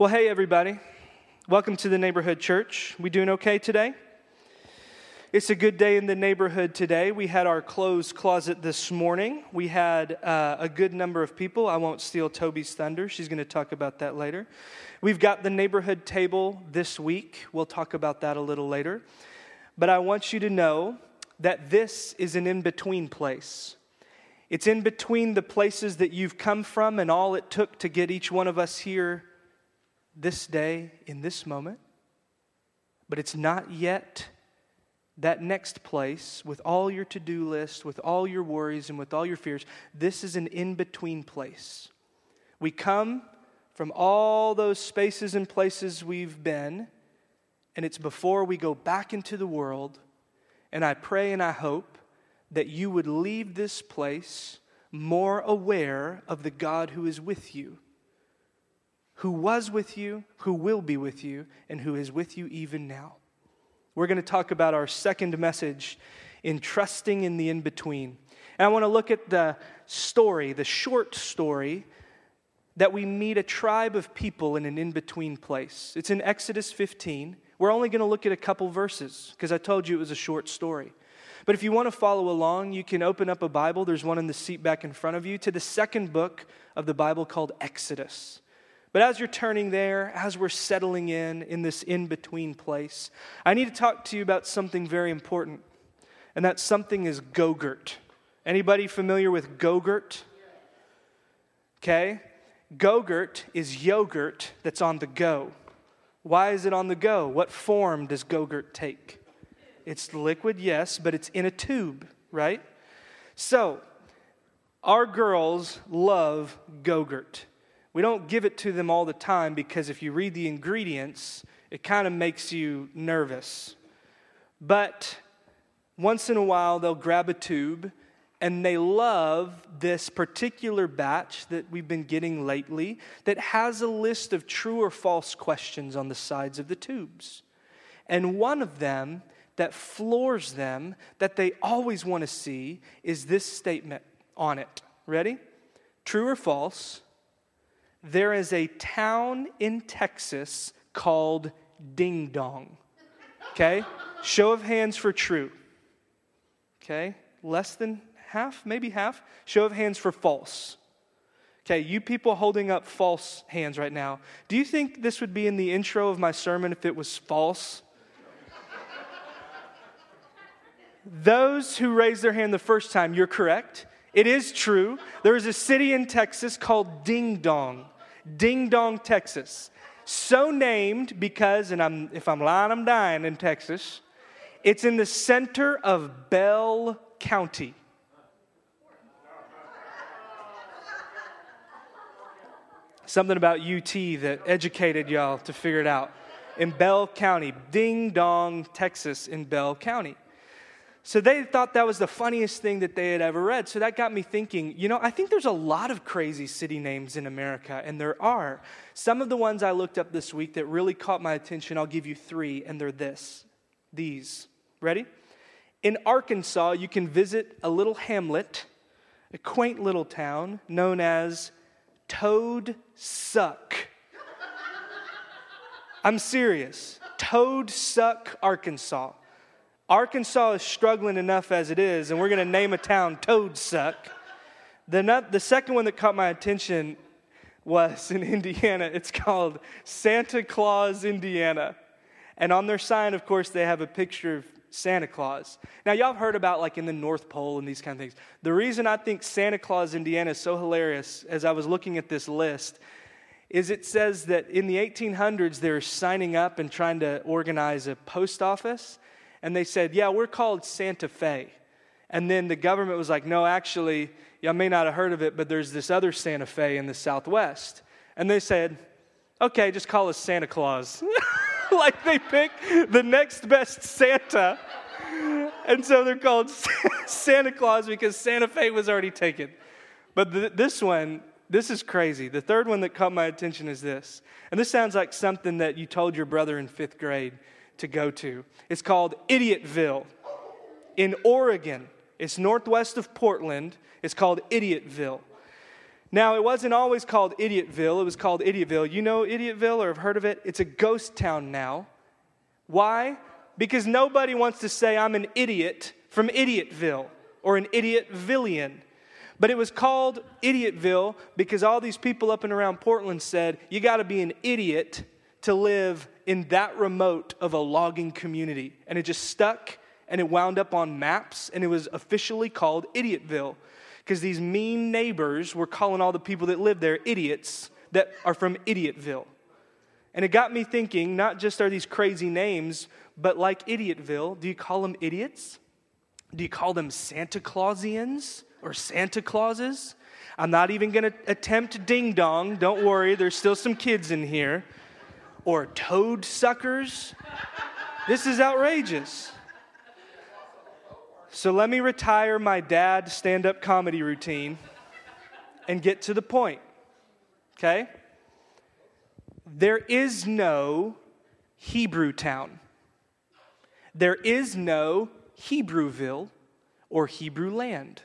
Well, hey, everybody. Welcome to the neighborhood church. We doing okay today? It's a good day in the neighborhood today. We had our clothes closet this morning. We had uh, a good number of people. I won't steal Toby's thunder. She's going to talk about that later. We've got the neighborhood table this week. We'll talk about that a little later. But I want you to know that this is an in between place. It's in between the places that you've come from and all it took to get each one of us here this day, in this moment, but it's not yet that next place with all your to do list, with all your worries, and with all your fears. This is an in between place. We come from all those spaces and places we've been, and it's before we go back into the world. And I pray and I hope that you would leave this place more aware of the God who is with you who was with you, who will be with you, and who is with you even now. We're going to talk about our second message in trusting in the in between. And I want to look at the story, the short story, that we meet a tribe of people in an in between place. It's in Exodus 15. We're only going to look at a couple verses because I told you it was a short story. But if you want to follow along, you can open up a Bible. There's one in the seat back in front of you to the second book of the Bible called Exodus. But as you're turning there, as we're settling in in this in between place, I need to talk to you about something very important. And that something is Go-Gurt. Anybody familiar with Go-Gurt? Okay? Go-Gurt is yogurt that's on the go. Why is it on the go? What form does Go-Gurt take? It's liquid, yes, but it's in a tube, right? So, our girls love Go-Gurt. We don't give it to them all the time because if you read the ingredients, it kind of makes you nervous. But once in a while, they'll grab a tube and they love this particular batch that we've been getting lately that has a list of true or false questions on the sides of the tubes. And one of them that floors them, that they always want to see, is this statement on it. Ready? True or false? There is a town in Texas called Ding Dong. Okay? Show of hands for true. Okay? Less than half, maybe half. Show of hands for false. Okay, you people holding up false hands right now. Do you think this would be in the intro of my sermon if it was false? Those who raised their hand the first time, you're correct. It is true. There is a city in Texas called Ding Dong. Ding Dong, Texas. So named because, and I'm, if I'm lying, I'm dying in Texas. It's in the center of Bell County. Something about UT that educated y'all to figure it out. In Bell County, Ding Dong, Texas, in Bell County. So they thought that was the funniest thing that they had ever read. So that got me thinking, you know, I think there's a lot of crazy city names in America, and there are. Some of the ones I looked up this week that really caught my attention, I'll give you three, and they're this these. Ready? In Arkansas, you can visit a little hamlet, a quaint little town known as Toad Suck. I'm serious. Toad Suck, Arkansas. Arkansas is struggling enough as it is, and we're going to name a town Toad Suck. The, the second one that caught my attention was in Indiana. It's called Santa Claus, Indiana. And on their sign, of course, they have a picture of Santa Claus. Now, y'all have heard about like in the North Pole and these kind of things. The reason I think Santa Claus, Indiana is so hilarious as I was looking at this list is it says that in the 1800s they're signing up and trying to organize a post office and they said, Yeah, we're called Santa Fe. And then the government was like, No, actually, y'all may not have heard of it, but there's this other Santa Fe in the Southwest. And they said, Okay, just call us Santa Claus. like they picked the next best Santa. And so they're called Santa Claus because Santa Fe was already taken. But th- this one, this is crazy. The third one that caught my attention is this. And this sounds like something that you told your brother in fifth grade to go to. It's called Idiotville in Oregon. It's northwest of Portland. It's called Idiotville. Now, it wasn't always called Idiotville, it was called Idiotville. You know Idiotville or have heard of it? It's a ghost town now. Why? Because nobody wants to say, I'm an idiot from Idiotville or an Idiotvillean. But it was called Idiotville because all these people up and around Portland said, you got to be an idiot to live in that remote of a logging community. And it just stuck and it wound up on maps and it was officially called Idiotville because these mean neighbors were calling all the people that live there idiots that are from Idiotville. And it got me thinking not just are these crazy names, but like Idiotville, do you call them idiots? Do you call them Santa Clausians or Santa Clauses? I'm not even going to attempt ding dong. Don't worry, there's still some kids in here. Or toad suckers. This is outrageous. So let me retire my dad stand up comedy routine and get to the point. Okay? There is no Hebrew town. There is no Hebrewville or Hebrew land.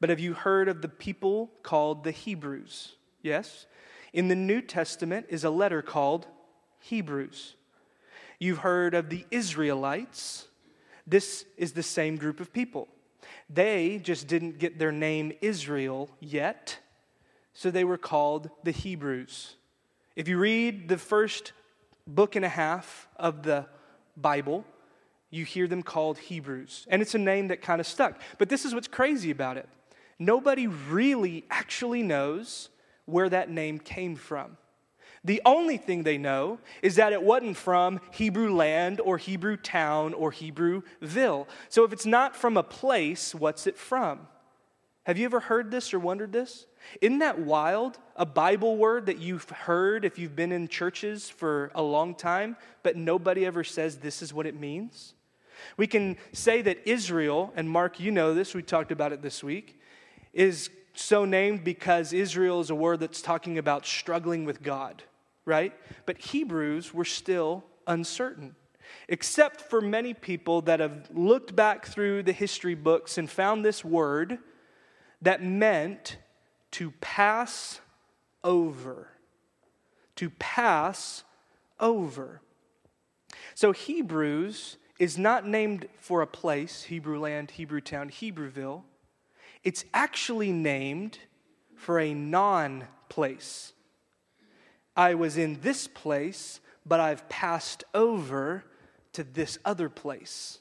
But have you heard of the people called the Hebrews? Yes? In the New Testament is a letter called Hebrews. You've heard of the Israelites. This is the same group of people. They just didn't get their name Israel yet, so they were called the Hebrews. If you read the first book and a half of the Bible, you hear them called Hebrews. And it's a name that kind of stuck. But this is what's crazy about it nobody really actually knows where that name came from. The only thing they know is that it wasn't from Hebrew land or Hebrew town or Hebrew ville. So if it's not from a place, what's it from? Have you ever heard this or wondered this? Isn't that wild? A Bible word that you've heard if you've been in churches for a long time, but nobody ever says this is what it means? We can say that Israel, and Mark, you know this, we talked about it this week, is so named because Israel is a word that's talking about struggling with God right? But Hebrews were still uncertain, except for many people that have looked back through the history books and found this word that meant to pass over. To pass over. So Hebrews is not named for a place, Hebrew land, Hebrew town, Hebrewville. It's actually named for a non place. I was in this place, but I've passed over to this other place.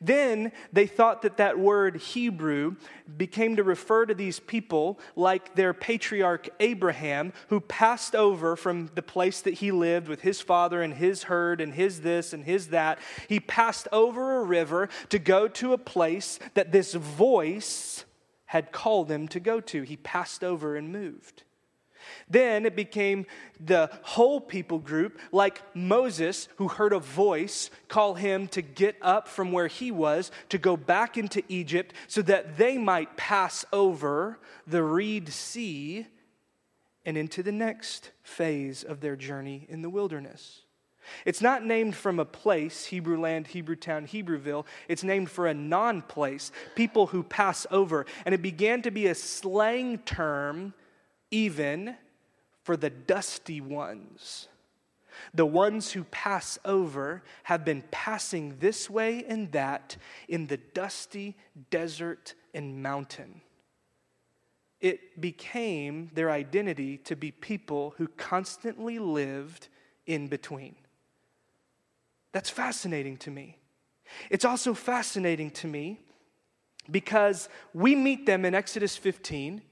Then they thought that that word Hebrew became to refer to these people like their patriarch Abraham, who passed over from the place that he lived with his father and his herd and his this and his that. He passed over a river to go to a place that this voice had called him to go to. He passed over and moved. Then it became the whole people group, like Moses, who heard a voice call him to get up from where he was, to go back into Egypt, so that they might pass over the Reed Sea and into the next phase of their journey in the wilderness. It's not named from a place, Hebrew land, Hebrew town, Hebrewville. It's named for a non place, people who pass over. And it began to be a slang term even for the dusty ones. The ones who pass over have been passing this way and that in the dusty desert and mountain. It became their identity to be people who constantly lived in between. That's fascinating to me. It's also fascinating to me because we meet them in Exodus 15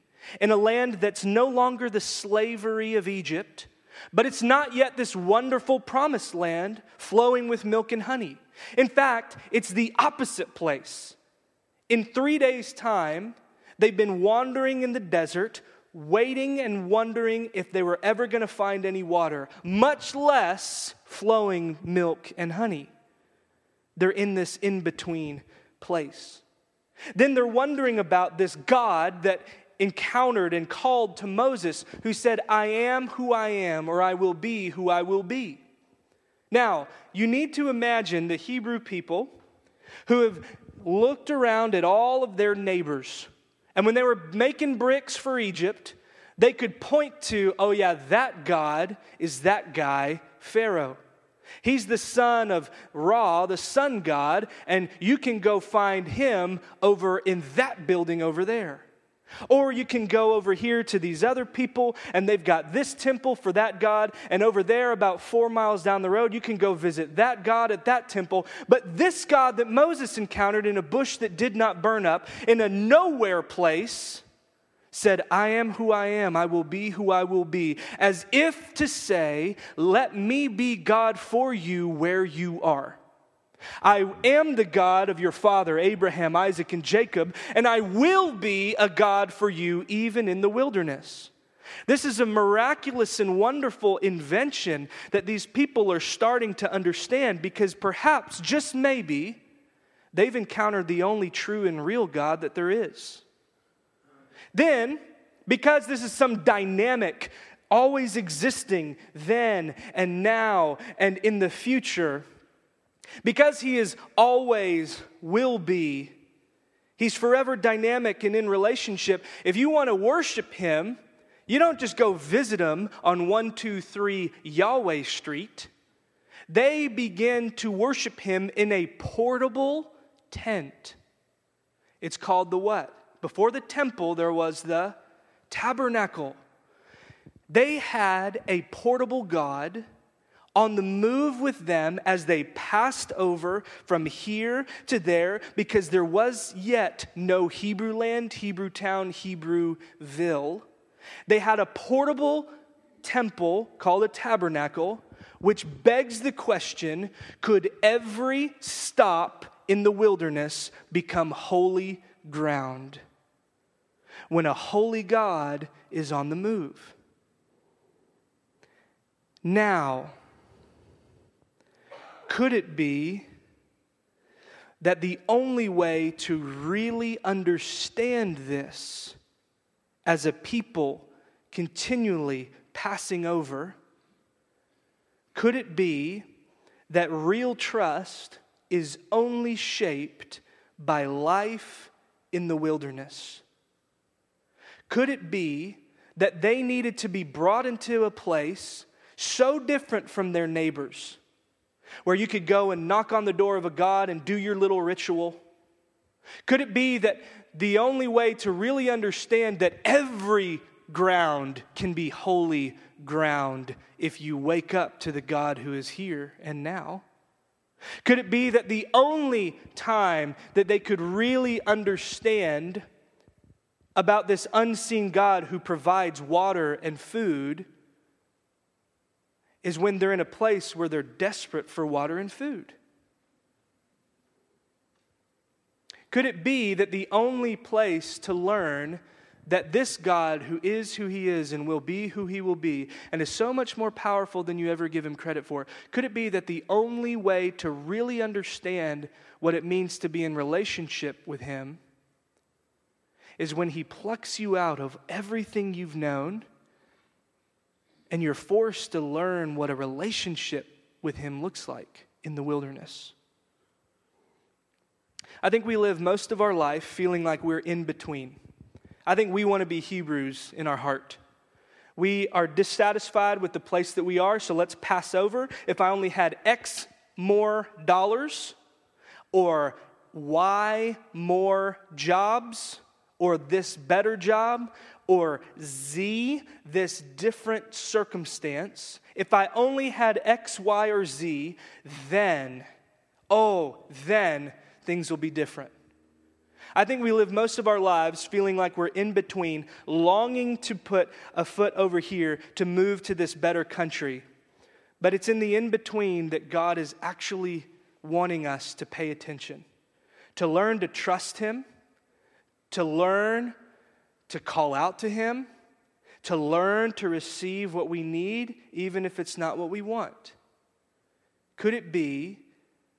in a land that's no longer the slavery of Egypt, but it's not yet this wonderful promised land flowing with milk and honey. In fact, it's the opposite place. In three days' time, they've been wandering in the desert, waiting and wondering if they were ever going to find any water, much less flowing milk and honey. They're in this in between place. Then they're wondering about this God that encountered and called to Moses, who said, I am who I am, or I will be who I will be. Now, you need to imagine the Hebrew people who have looked around at all of their neighbors And when they were making bricks for Egypt, they could point to, oh, yeah, that God is that guy, Pharaoh. He's the son of Ra, the sun god, and you can go find him over in that building over there. Or you can go over here to these other people, and they've got this temple for that God. And over there, about four miles down the road, you can go visit that God at that temple. But this God that Moses encountered in a bush that did not burn up, in a nowhere place, said, I am who I am, I will be who I will be, as if to say, Let me be God for you where you are. I am the God of your father, Abraham, Isaac, and Jacob, and I will be a God for you even in the wilderness. This is a miraculous and wonderful invention that these people are starting to understand because perhaps, just maybe, they've encountered the only true and real God that there is. Then, because this is some dynamic, always existing then and now and in the future, because He is always will be, He's forever dynamic and in relationship. If you want to worship Him, you don't just go visit Him on 123 Yahweh Street. They begin to worship Him in a portable tent. It's called the what? Before the temple, there was the tabernacle. They had a portable God on the move with them as they passed over from here to there because there was yet no Hebrew land, Hebrew town, Hebrewville. They had a portable temple called a tabernacle, which begs the question could every stop in the wilderness become holy ground when a holy God is on the move? Now, could it be that the only way to really understand this as a people continually passing over, could it be that real trust is only shaped by life in the wilderness? Could it be that they needed to be brought into a place so different from their neighbors? Where you could go and knock on the door of a God and do your little ritual? Could it be that the only way to really understand that every ground can be holy ground if you wake up to the God who is here and now? Could it be that the only time that they could really understand about this unseen God who provides water and food is when they're in a place where they're desperate for water and food. Could it be that the only place to learn that this God, who is who he is and will be who he will be, and is so much more powerful than you ever give him credit for, could it be that the only way to really understand what it means to be in relationship with him is when he plucks you out of everything you've known and you're forced to learn what a relationship with Him looks like in the wilderness. I think we live most of our life feeling like we're in between. I think we want to be Hebrews in our heart. We are dissatisfied with the place that we are, so let's pass over. If I only had X more dollars, or Y more jobs, or this better job, or Z, this different circumstance, if I only had X, Y, or Z, then, oh, then things will be different. I think we live most of our lives feeling like we're in between, longing to put a foot over here to move to this better country. But it's in the in between that God is actually wanting us to pay attention, to learn to trust Him, to learn to call out to Him, to learn to receive what we need, even if it's not what we want? Could it be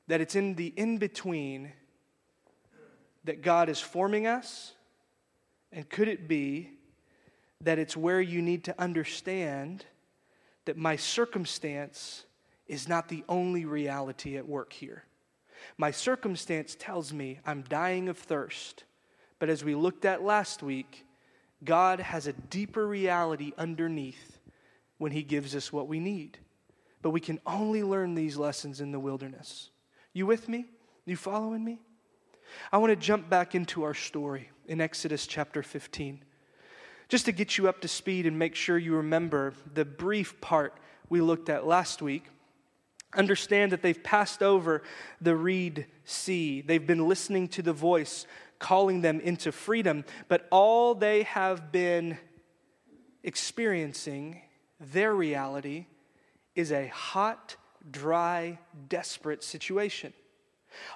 that it's in the in between that God is forming us? And could it be that it's where you need to understand that my circumstance is not the only reality at work here? My circumstance tells me I'm dying of thirst But as we looked at last week, God has a deeper reality underneath when He gives us what we need. But we can only learn these lessons in the wilderness. You with me? You following me? I want to jump back into our story in Exodus chapter 15. Just to get you up to speed and make sure you remember the brief part we looked at last week. Understand that they've passed over the Reed Sea. They've been listening to the voice calling them into freedom, but all they have been experiencing, their reality, is a hot, dry, desperate situation.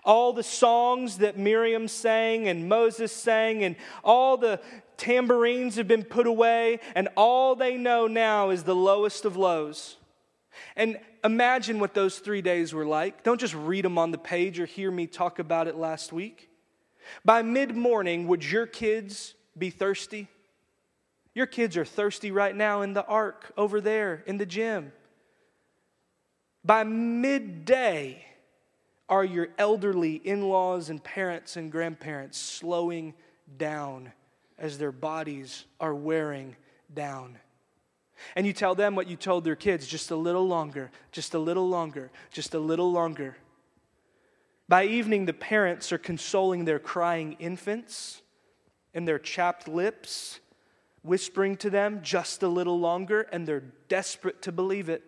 All the songs that Miriam sang and Moses sang, and all the tambourines have been put away, and all they know now is the lowest of lows. And imagine what those three days were like. Don't just read them on the page or hear me talk about it last week. By mid morning, would your kids be thirsty? Your kids are thirsty right now in the ark over there in the gym. By midday, are your elderly in laws and parents and grandparents slowing down as their bodies are wearing down? And you tell them what you told their kids just a little longer, just a little longer, just a little longer. By evening, the parents are consoling their crying infants and their chapped lips, whispering to them just a little longer, and they're desperate to believe it.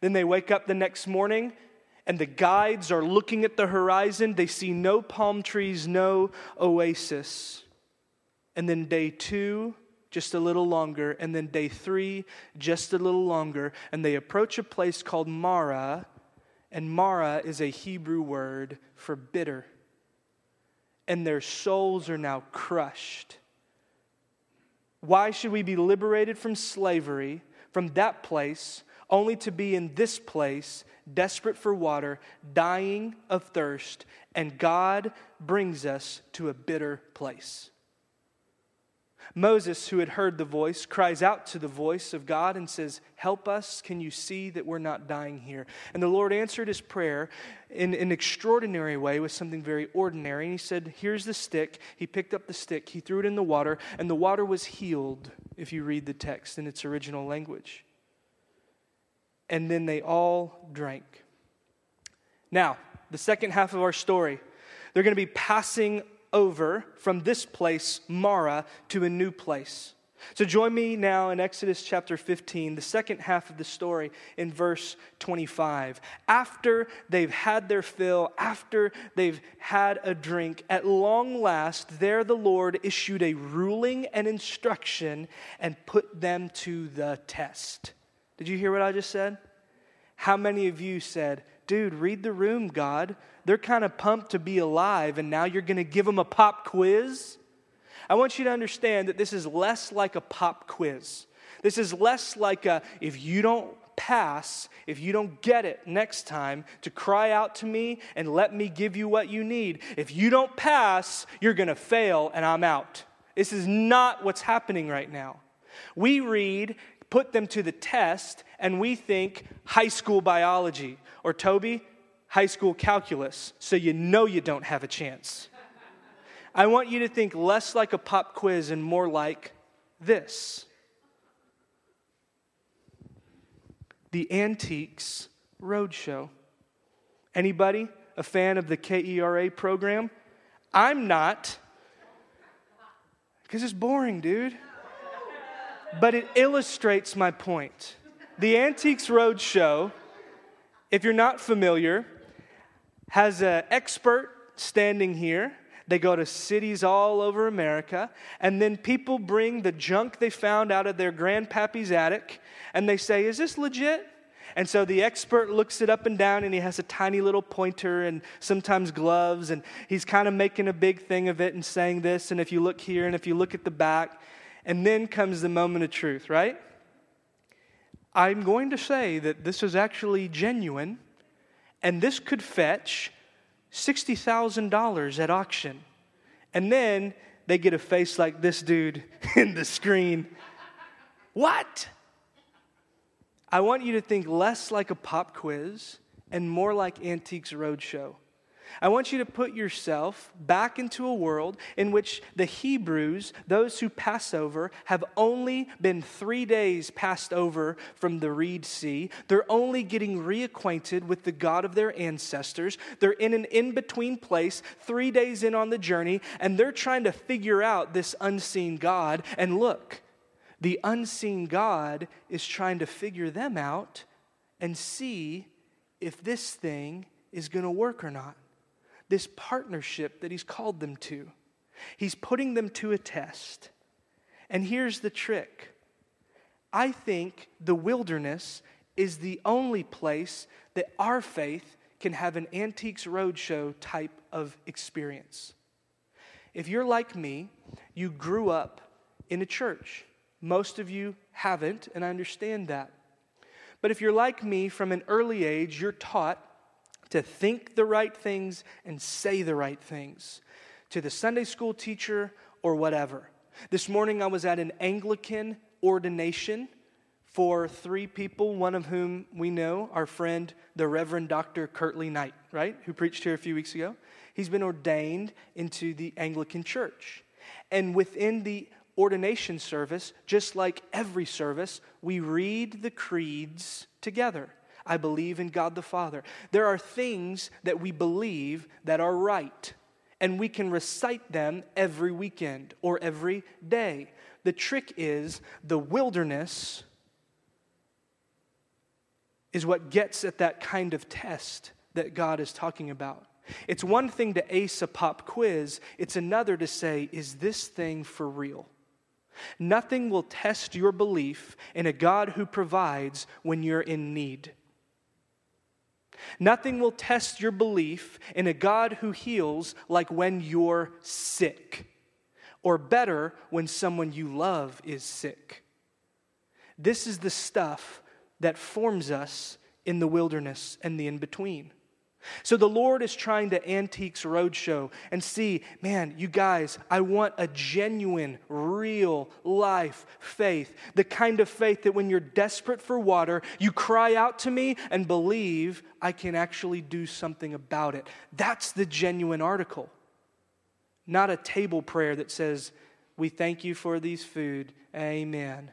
Then they wake up the next morning and the guides are looking at the horizon. They see no palm trees, no oasis. And then day two, just a little longer. And then day three, just a little longer. And they approach a place called Marah. And Marah is a Hebrew word for bitter. And their souls are now crushed. Why should we be liberated from slavery, from that place, only to be in this place, desperate for water, dying of thirst, and God brings us to a bitter place. Moses, who had heard the voice, cries out to the voice of God and says, Help us. Can you see that we're not dying here? And the Lord answered his prayer in an extraordinary way with something very ordinary. And he said, Here's the stick. He picked up the stick, he threw it in the water, and the water was healed, if you read the text in its original language and then they all drank. Now, the second half of our story, they're going to be passing over from this place, Marah, to a new place. So join me now in Exodus chapter 15, the second half of the story in verse 25. After they've had their fill, after they've had a drink, at long last, there the Lord issued a ruling and instruction and put them to the test. Did you hear what I just said? How many of you said, Dude, read the room, God? They're kind of pumped to be alive, and now you're going to give them a pop quiz? I want you to understand that this is less like a pop quiz. This is less like a, if you don't pass, if you don't get it next time, to cry out to me and let me give you what you need. If you don't pass, you're going to fail and I'm out. This is not what's happening right now. We read, put them to the test, and we think high school biology, or Toby, high school calculus, so you know you don't have a chance. I want you to think less like a pop quiz and more like this the Antiques Roadshow. Anybody a fan of the KERA program? I'm not, because it's boring, dude but it illustrates my point. The Antiques Roadshow, if you're not familiar, has an expert standing here. They go to cities all over America, and then people bring the junk they found out of their grandpappy's attic, and they say, Is this legit? And so the expert looks it up and down, and he has a tiny little pointer and sometimes gloves, and he's kind of making a big thing of it and saying this. And if you look here and if you look at the back, and then comes the moment of truth, right? I'm going to say that this is actually genuine, and this could fetch $60,000 at auction. And then they get a face like this dude in the screen. What? I want you to think less like a pop quiz and more like Antiques Roadshow. I want you to put yourself back into a world in which the Hebrews, those who pass over, have only been three days passed over from the Reed Sea. They're only getting reacquainted with the God of their ancestors. They're in an in between place, three days in on the journey, and they're trying to figure out this unseen God. And look, the unseen God is trying to figure them out and see if this thing is going to work or not this partnership that He's called them to. He's putting them to a test. And here's the trick I think the wilderness is the only place that our faith can have an Antiques Roadshow type of experience. If you're like me, you grew up in a church. Most of you haven't, and I understand that. But if you're like me, from an early age, you're taught to think the right things and say the right things to the Sunday school teacher or whatever. This morning I was at an Anglican ordination for three people, one of whom we know, our friend, the Reverend Dr. Kirtley Knight, right, who preached here a few weeks ago. He's been ordained into the Anglican Church. And within the ordination service, just like every service, we read the creeds together. I believe in God the Father. There are things that we believe that are right, and we can recite them every weekend or every day. The trick is the wilderness is what gets at that kind of test that God is talking about. It's one thing to ace a pop quiz, it's another to say, is this thing for real? Nothing will test your belief in a God who provides when you're in need. Nothing will test your belief in a God who heals like when you're sick, or better, when someone you love is sick. This is the stuff that forms us in the wilderness and the in between. So the Lord is trying to Antiques Roadshow and see, man, you guys, I want a genuine, real life faith. The kind of faith that when you're desperate for water, you cry out to me and believe I can actually do something about it. That's the genuine article. Not a table prayer that says, We thank you for these food. Amen.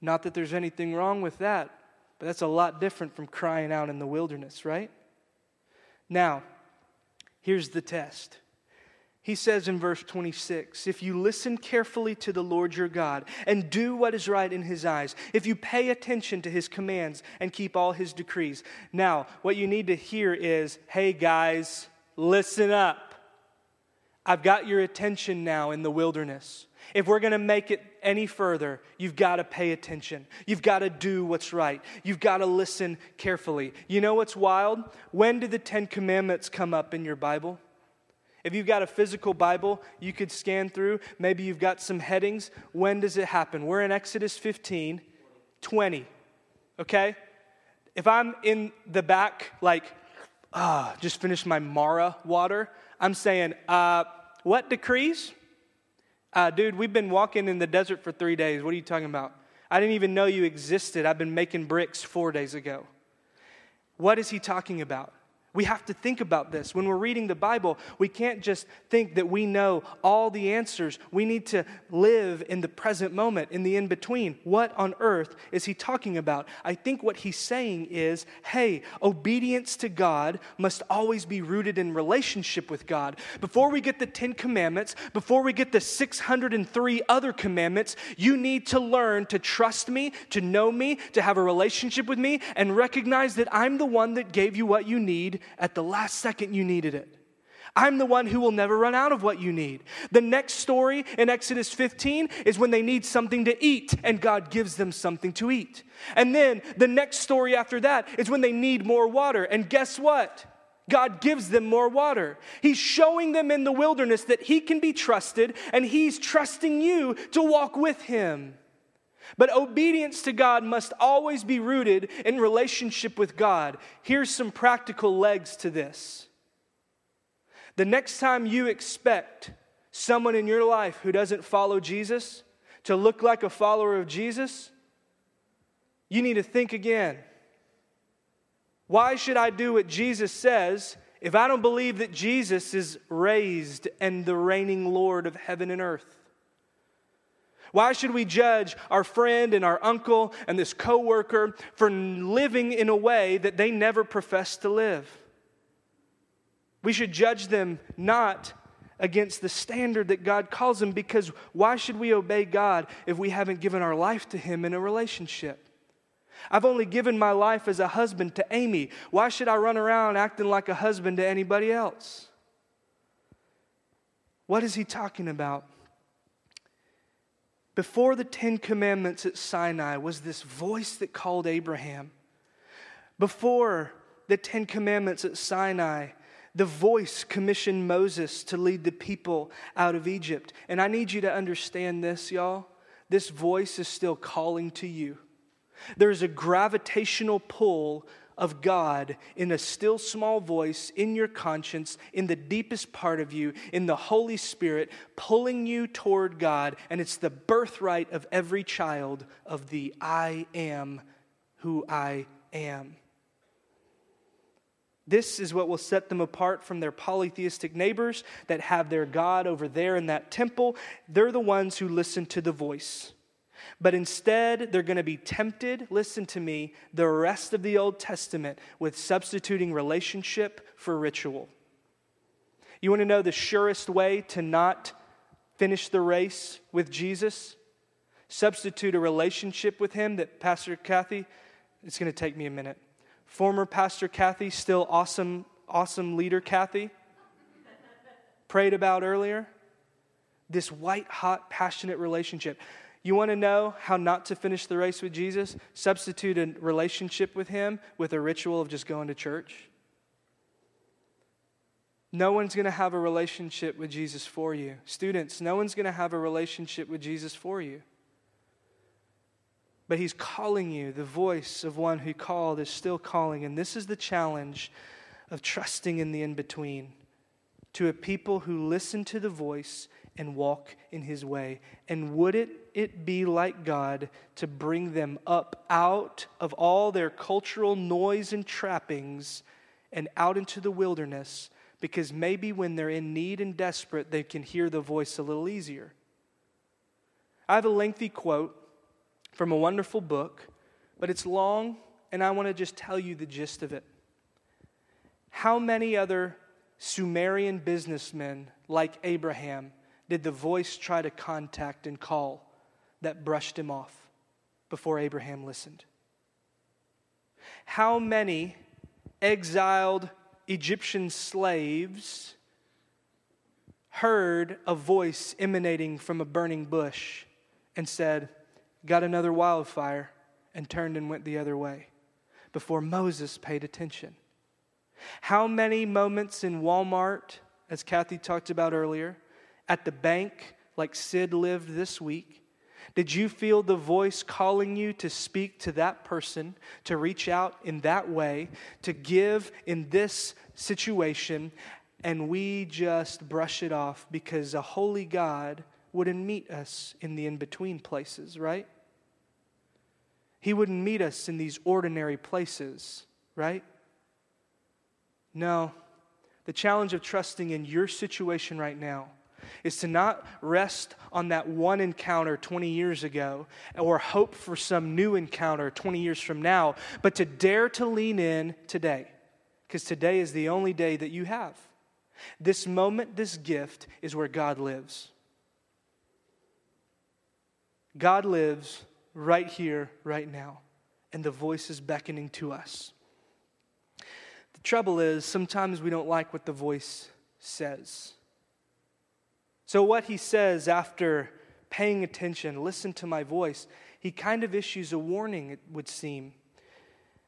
Not that there's anything wrong with that, but that's a lot different from crying out in the wilderness, right? Now, here's the test. He says in verse 26 If you listen carefully to the Lord your God and do what is right in his eyes, if you pay attention to his commands and keep all his decrees. Now, what you need to hear is hey, guys, listen up. I've got your attention now in the wilderness. If we're going to make it any further, you've got to pay attention. You've got to do what's right. You've got to listen carefully. You know what's wild? When did the Ten Commandments come up in your Bible? If you've got a physical Bible you could scan through, maybe you've got some headings. When does it happen? We're in Exodus 15, 20. Okay? If I'm in the back, like, ah, just finished my Marah water, I'm saying, uh, what decrees? Uh, dude, we've been walking in the desert for three days. What are you talking about? I didn't even know you existed. I've been making bricks four days ago. What is he talking about? We have to think about this. When we're reading the Bible, we can't just think that we know all the answers. We need to live in the present moment, in the in between. What on earth is he talking about? I think what he's saying is hey, obedience to God must always be rooted in relationship with God. Before we get the Ten Commandments, before we get the 603 other commandments, you need to learn to trust me, to know me, to have a relationship with me, and recognize that I'm the one that gave you what you need at the last second you needed it. I'm the one who will never run out of what you need. The next story in Exodus 15 is when they need something to eat and God gives them something to eat. And then the next story after that is when they need more water. And guess what? God gives them more water. He's showing them in the wilderness that He can be trusted and He's trusting you to walk with Him. But obedience to God must always be rooted in relationship with God. Here's some practical legs to this. The next time you expect someone in your life who doesn't follow Jesus to look like a follower of Jesus, you need to think again. Why should I do what Jesus says if I don't believe that Jesus is raised and the reigning Lord of heaven and earth? Why should we judge our friend and our uncle and this coworker for living in a way that they never professed to live? We should judge them not against the standard that God calls them because why should we obey God if we haven't given our life to Him in a relationship? I've only given my life as a husband to Amy. Why should I run around acting like a husband to anybody else? What is he talking about? Before the Ten Commandments at Sinai was this voice that called Abraham. Before the Ten Commandments at Sinai, the voice commissioned Moses to lead the people out of Egypt. And I need you to understand this, y'all. This voice is still calling to you. There's a gravitational pull of God in a still small voice in your conscience, in the deepest part of you, in the Holy Spirit, pulling you toward God. And it's the birthright of every child of the I am who I am. This is what will set them apart from their polytheistic neighbors that have their God over there in that temple. They're the ones who listen to the voice. But instead, they're going to be tempted, listen to me, the rest of the Old Testament with substituting relationship for ritual. You want to know the surest way to not finish the race with Jesus? Substitute a relationship with Him that Pastor Kathy, it's going to take me a minute. Former Pastor Kathy, still awesome, awesome leader Kathy, prayed about earlier. This white hot, passionate relationship. You want to know how not to finish the race with Jesus? Substitute a relationship with Him with a ritual of just going to church. No one's going to have a relationship with Jesus for you. Students, no one's going to have a relationship with Jesus for you. But He's calling you. The voice of one who called is still calling. And this is the challenge of trusting in the in between to a people who listen to the voice and walk in his way. And would it, it be like God to bring them up out of all their cultural noise and trappings and out into the wilderness? Because maybe when they're in need and desperate, they can hear the voice a little easier. I have a lengthy quote from a wonderful book, but it's long, and I want to just tell you the gist of it. How many other Sumerian businessmen like Abraham did the voice try to contact and call that brushed him off before Abraham listened? How many exiled Egyptian slaves heard a voice emanating from a burning bush and said, Got another wildfire, and turned and went the other way before Moses paid attention? How many moments in Walmart, as Kathy talked about earlier, at the bank like Sid lived this week? Did you feel the voice calling you to speak to that person, to reach out in that way, to give in this situation, and we just brush it off because a holy God wouldn't meet us in the in between places, right? He wouldn't meet us in these ordinary places, right? No. The challenge of trusting in your situation right now is to not rest on that one encounter 20 years ago or hope for some new encounter 20 years from now, but to dare to lean in today, because today is the only day that you have. This moment, this gift, is where God lives. God lives right here, right now, and the voice is beckoning to us. The trouble is, sometimes we don't like what the voice says. So, what he says after paying attention, listen to my voice, he kind of issues a warning, it would seem.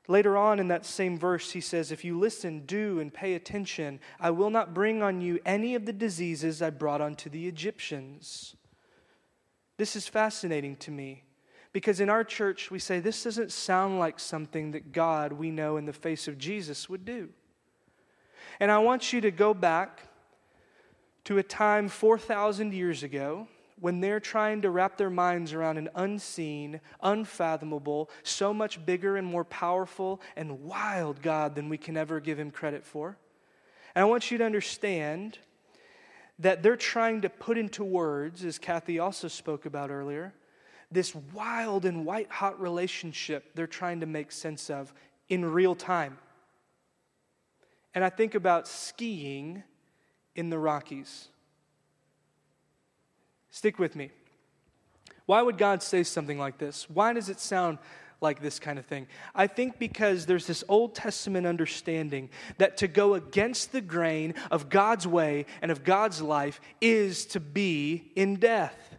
Later on in that same verse, he says, If you listen, do, and pay attention, I will not bring on you any of the diseases I brought onto the Egyptians. This is fascinating to me because in our church, we say this doesn't sound like something that God, we know in the face of Jesus, would do. And I want you to go back to a time 4,000 years ago when they're trying to wrap their minds around an unseen, unfathomable, so much bigger and more powerful and wild God than we can ever give him credit for. And I want you to understand that they're trying to put into words, as Kathy also spoke about earlier, this wild and white hot relationship they're trying to make sense of in real time. And I think about skiing in the Rockies. Stick with me. Why would God say something like this? Why does it sound like this kind of thing? I think because there's this Old Testament understanding that to go against the grain of God's way and of God's life is to be in death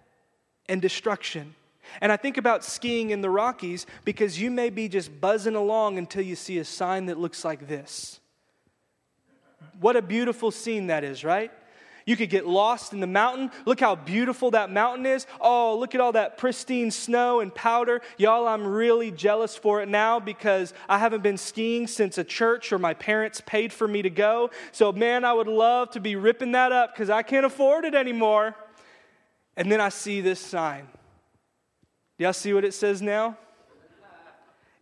and destruction. And I think about skiing in the Rockies because you may be just buzzing along until you see a sign that looks like this. What a beautiful scene that is, right? You could get lost in the mountain. Look how beautiful that mountain is. Oh, look at all that pristine snow and powder. Y'all, I'm really jealous for it now because I haven't been skiing since a church or my parents paid for me to go. So, man, I would love to be ripping that up because I can't afford it anymore. And then I see this sign. Y'all see what it says now?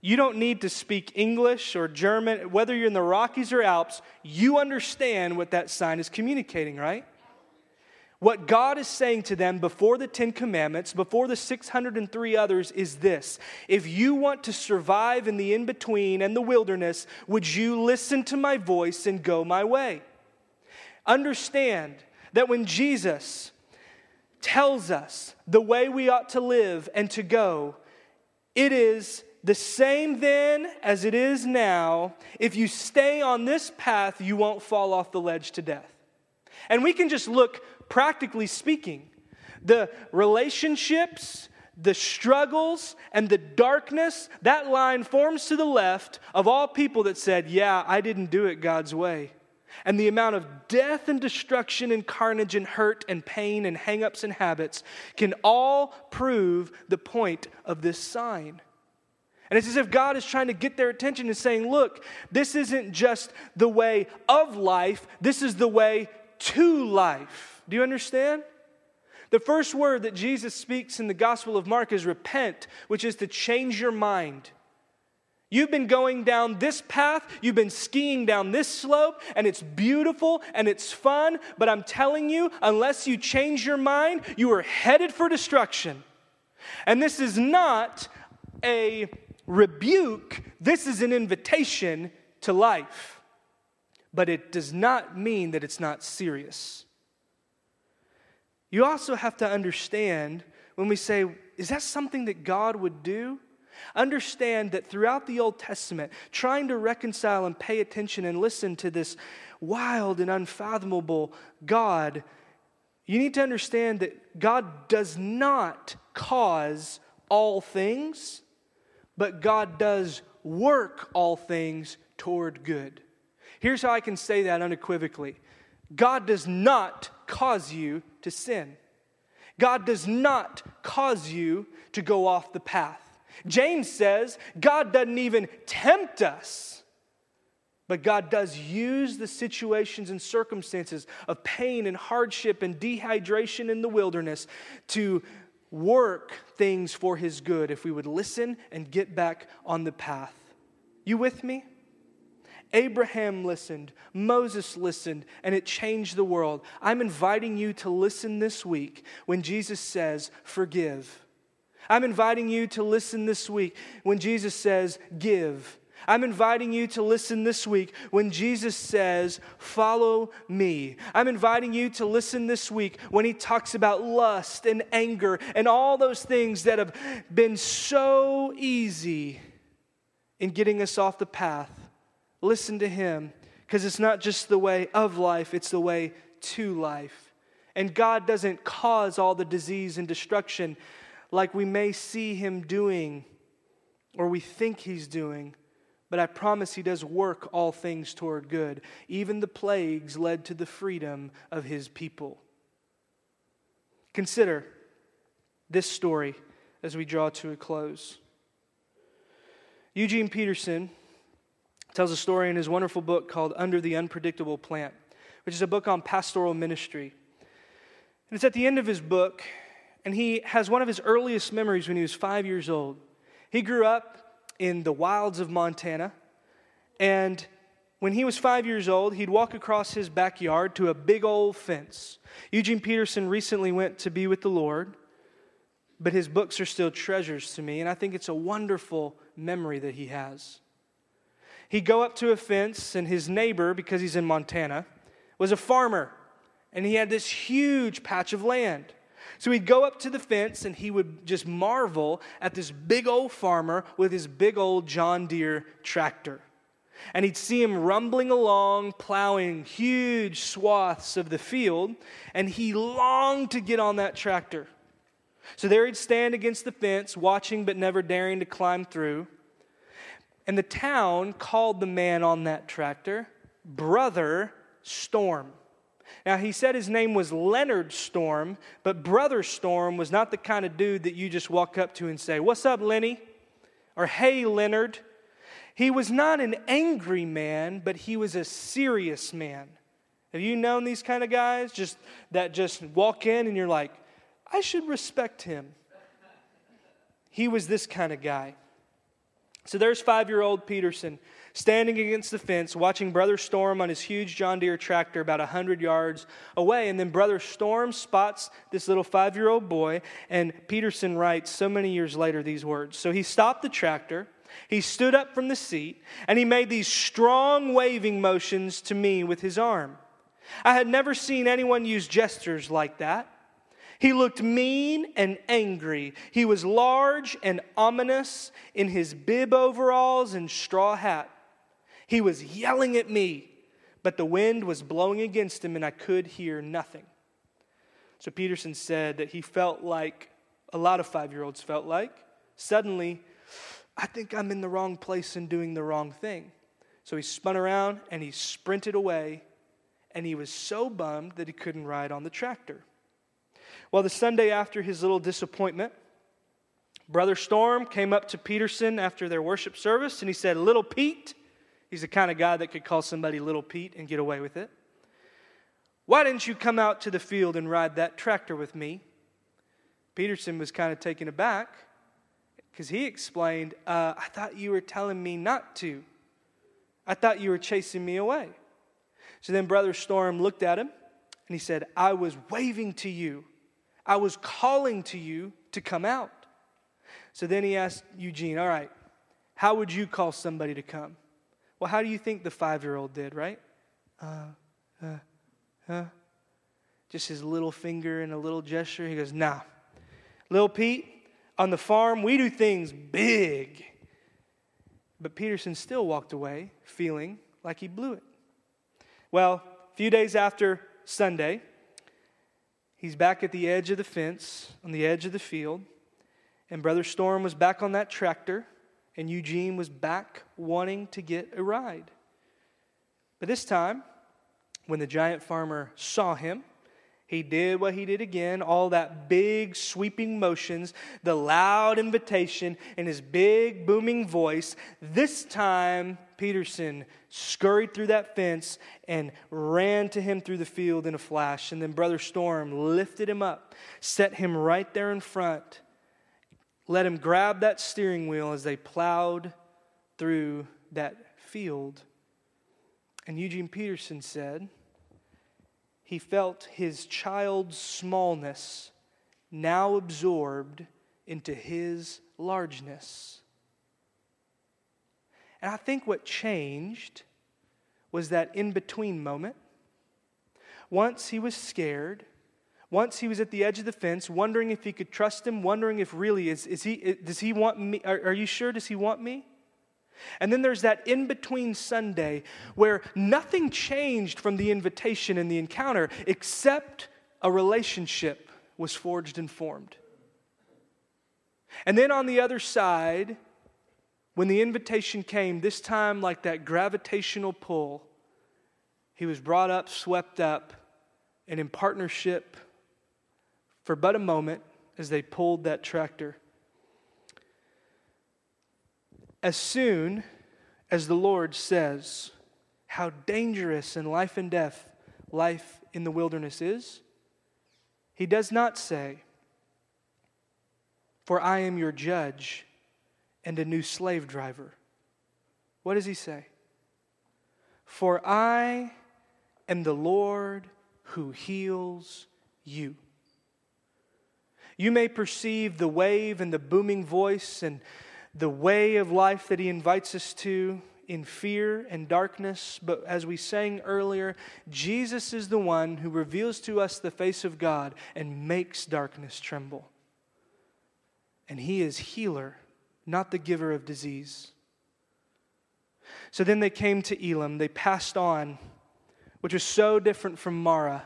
You don't need to speak English or German. Whether you're in the Rockies or Alps, you understand what that sign is communicating, right? What God is saying to them before the Ten Commandments, before the 603 others, is this If you want to survive in the in between and the wilderness, would you listen to my voice and go my way? Understand that when Jesus tells us the way we ought to live and to go, it is the same then as it is now. If you stay on this path, you won't fall off the ledge to death. And we can just look practically speaking. The relationships, the struggles, and the darkness, that line forms to the left of all people that said, Yeah, I didn't do it God's way. And the amount of death and destruction and carnage and hurt and pain and hangups and habits can all prove the point of this sign. And it's as if God is trying to get their attention and saying, Look, this isn't just the way of life, this is the way to life. Do you understand? The first word that Jesus speaks in the Gospel of Mark is repent, which is to change your mind. You've been going down this path, you've been skiing down this slope, and it's beautiful and it's fun, but I'm telling you, unless you change your mind, you are headed for destruction. And this is not a rebuke, this is an invitation to life. But it does not mean that it's not serious. You also have to understand when we say, is that something that God would do? Understand that throughout the Old Testament, trying to reconcile and pay attention and listen to this wild and unfathomable God, you need to understand that God does not cause all things, but God does work all things toward good. Here's how I can say that unequivocally God does not cause you to sin. God does not cause you to go off the path. James says God doesn't even tempt us, but God does use the situations and circumstances of pain and hardship and dehydration in the wilderness to work things for his good if we would listen and get back on the path. You with me? Abraham listened, Moses listened, and it changed the world. I'm inviting you to listen this week when Jesus says, Forgive. I'm inviting you to listen this week when Jesus says, Give. I'm inviting you to listen this week when Jesus says, Follow me. I'm inviting you to listen this week when he talks about lust and anger and all those things that have been so easy in getting us off the path. Listen to him because it's not just the way of life, it's the way to life. And God doesn't cause all the disease and destruction like we may see him doing or we think he's doing. But I promise he does work all things toward good. Even the plagues led to the freedom of his people. Consider this story as we draw to a close. Eugene Peterson tells a story in his wonderful book called Under the Unpredictable Plant, which is a book on pastoral ministry. And it's at the end of his book, and he has one of his earliest memories when he was five years old. He grew up in the wilds of Montana, and when he was five years old, he'd walk across his backyard to a big old fence. Eugene Peterson recently went to be with the Lord, but his books are still treasures to me, and I think it's a wonderful memory that he has. He'd go up to a fence, and his neighbor, because he's in Montana, was a farmer, and he had this huge patch of land. So he'd go up to the fence and he would just marvel at this big old farmer with his big old John Deere tractor. And he'd see him rumbling along, plowing huge swaths of the field, and he longed to get on that tractor. So there he'd stand against the fence, watching but never daring to climb through. And the town called the man on that tractor Brother Storm. Now, he said his name was Leonard Storm, but Brother Storm was not the kind of dude that you just walk up to and say, What's up, Lenny? Or, Hey, Leonard. He was not an angry man, but he was a serious man. Have you known these kind of guys? Just that just walk in and you're like, I should respect him. He was this kind of guy. So there's five year old Peterson standing against the fence, watching Brother Storm on his huge John Deere tractor about 100 yards away. And then Brother Storm spots this little five year old boy, and Peterson writes so many years later these words. So he stopped the tractor. He stood up from the seat and he made these strong waving motions to me with his arm. I had never seen anyone use gestures like that. He looked mean and angry. He was large and ominous in his bib overalls and straw hat. He was yelling at me, but the wind was blowing against him and I could hear nothing. So Peterson said that he felt like a lot of five year olds felt like. Suddenly, I think I'm in the wrong place and doing the wrong thing. So he spun around and he sprinted away, and he was so bummed that he couldn't ride on the tractor. Well, the Sunday after his little disappointment, Brother Storm came up to Peterson after their worship service and he said, Little Pete, he's the kind of guy that could call somebody Little Pete and get away with it. Why didn't you come out to the field and ride that tractor with me? Peterson was kind of taken aback because he explained, uh, I thought you were telling me not to. I thought you were chasing me away. So then Brother Storm looked at him and he said, I was waving to you I was calling to you to come out. So then he asked Eugene, All right, how would you call somebody to come? Well, how do you think the five year old did, right? Uh, uh, uh. Just his little finger and a little gesture. He goes, Nah. Little Pete, on the farm, we do things big. But Peterson still walked away feeling like he blew it. Well, a few days after Sunday, He's back at the edge of the fence, on the edge of the field. And Brother Storm was back on that tractor, and Eugene was back wanting to get a ride. But this time, when the giant farmer saw him, he did what he did again, all that big sweeping motions, the loud invitation in his big booming voice. This time, Peterson scurried through that fence and ran to him through the field in a flash. And then Brother Storm lifted him up, set him right there in front, let him grab that steering wheel as they plowed through that field. And Eugene Peterson said, he felt his child's smallness now absorbed into his largeness. And I think what changed was that in between moment. Once he was scared, once he was at the edge of the fence, wondering if he could trust him, wondering if really is, is he does he want me? Are, are you sure? Does he want me? And then there's that in between Sunday where nothing changed from the invitation and the encounter except a relationship was forged and formed. And then on the other side, when the invitation came, this time like that gravitational pull, he was brought up, swept up, and in partnership for but a moment as they pulled that tractor as soon as the Lord says how dangerous in life and death life in the wilderness is, he does not say, For I am your judge and a new slave driver. What does he say? For I am the Lord who heals you. You may perceive the wave and the booming voice and the way of life that he invites us to in fear and darkness, but as we sang earlier, Jesus is the one who reveals to us the face of God and makes darkness tremble. And he is healer, not the giver of disease. So then they came to Elim. they passed on, which was so different from Marah.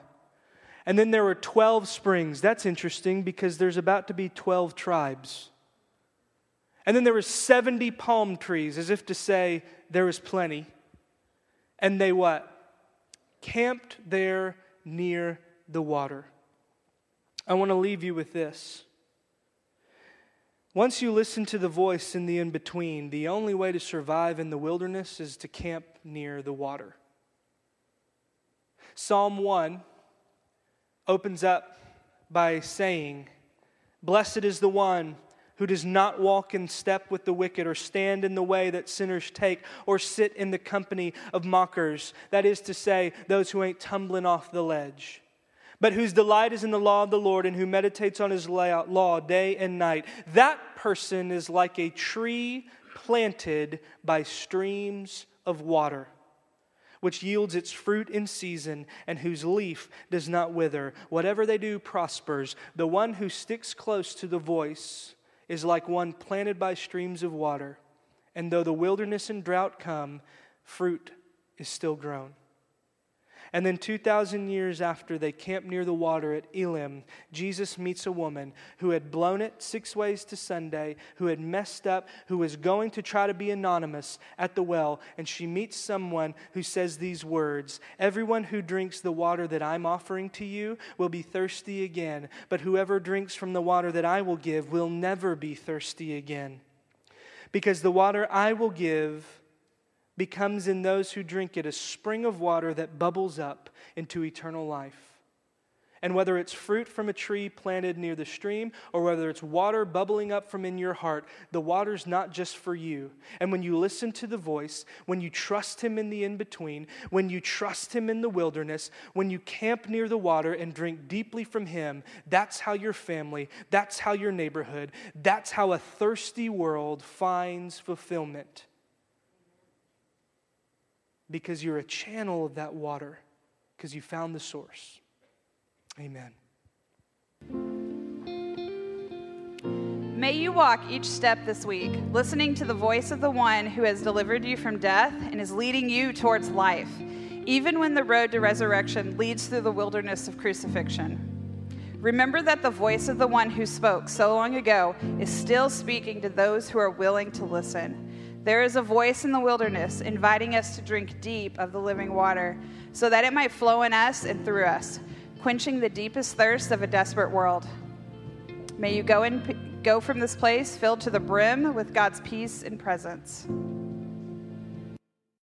And then there were 12 springs. That's interesting because there's about to be 12 tribes. And then there were 70 palm trees, as if to say, there was plenty. And they what? Camped there near the water. I want to leave you with this. Once you listen to the voice in the in between, the only way to survive in the wilderness is to camp near the water. Psalm 1 opens up by saying, Blessed is the one who does not walk in step with the wicked, or stand in the way that sinners take, or sit in the company of mockers. That is to say, those who ain't tumbling off the ledge. But whose delight is in the law of the Lord, and who meditates on his law day and night. That person is like a tree planted by streams of water which yields its fruit in season and whose leaf does not wither. Whatever they do prospers. The one who sticks close to the voice is like one planted by streams of water. And though the wilderness and drought come, fruit is still grown. And then 2,000 years after they camp near the water at Elim, Jesus meets a woman who had blown it six ways to Sunday, who had messed up, who was going to try to be anonymous at the well. And she meets someone who says these words Everyone who drinks the water that I'm offering to you will be thirsty again, but whoever drinks from the water that I will give will never be thirsty again. Because the water I will give becomes in those who drink it a spring of water that bubbles up into eternal life. And whether it's fruit from a tree planted near the stream or whether it's water bubbling up from in your heart, the water's not just for you. And when you listen to the voice, when you trust Him in the in between, when you trust Him in the wilderness, when you camp near the water and drink deeply from Him, that's how your family, that's how your neighborhood, that's how a thirsty world finds fulfillment because you're a channel of that water because you found the source. Amen. May you walk each step this week, listening to the voice of the one who has delivered you from death and is leading you towards life, even when the road to resurrection leads through the wilderness of crucifixion. Remember that the voice of the one who spoke so long ago is still speaking to those who are willing to listen. There is a voice in the wilderness inviting us to drink deep of the living water so that it might flow in us and through us, quenching the deepest thirst of a desperate world. May you go, in, go from this place filled to the brim with God's peace and presence.